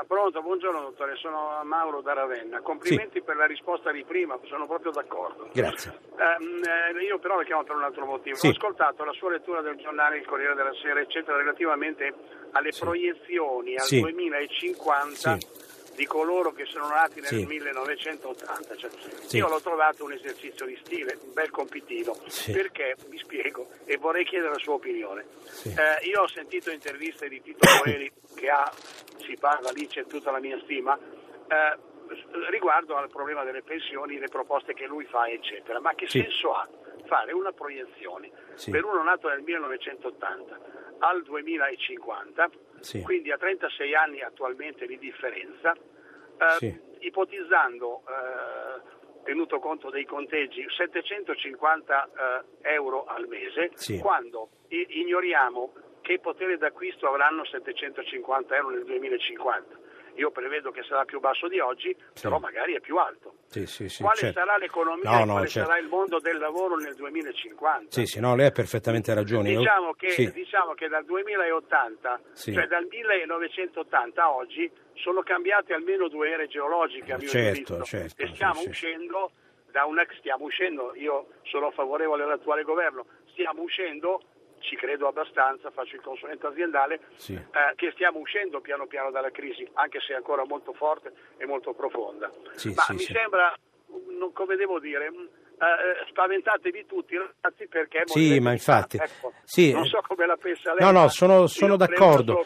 Ah, pronto, buongiorno dottore, sono Mauro da Ravenna. Complimenti per la risposta di prima, sono proprio d'accordo. Grazie. Ehm, eh, io però la chiamo per un altro motivo. Sì. Ho ascoltato la sua lettura del giornale Il Corriere della Sera, eccetera, relativamente alle Sì. proiezioni al Sì. 2050 di coloro che sono nati nel Sì. 1980. Cioè, Sì. Io l'ho trovato un esercizio di stile, un bel compitino, Sì. perché vi spiego e vorrei chiedere la sua opinione. Sì. Eh, io ho sentito interviste di Tito Boeri che ha, si parla lì, c'è tutta la mia stima, eh, riguardo al problema delle pensioni, le proposte che lui fa, eccetera. Ma che Sì. senso ha fare una proiezione Sì. per uno nato nel 1980 al 2050, Sì. quindi a 36 anni attualmente di differenza, eh, ipotizzando, eh, tenuto conto dei conteggi, 750 eh, euro al mese, quando ignoriamo che potere d'acquisto avranno 750 euro nel 2050. Io prevedo che sarà più basso di oggi, Sì. però magari è più alto. Sì, sì, sì, quale certo. sarà l'economia No, e no, quale certo. sarà il mondo del lavoro nel 2050? Sì, sì, no, lei ha perfettamente ragione. Io- Diciamo che, sì. diciamo che dal 2080, Sì. cioè dal 1980 a oggi, sono cambiate almeno due ere geologiche a mio Certo, giudizio certo, e stiamo uscendo da una stiamo uscendo, io sono favorevole all'attuale governo, stiamo uscendo ci credo abbastanza, faccio il consulente aziendale, Sì. eh, che stiamo uscendo piano piano dalla crisi, anche se ancora molto forte e molto profonda. Sì, Ma sì, mi sembra, non, come devo dire, eh, spaventatevi tutti ragazzi perché Sì, ma infatti. Ecco, sì, non so come la pensa lei. No, no, sono, sono d'accordo.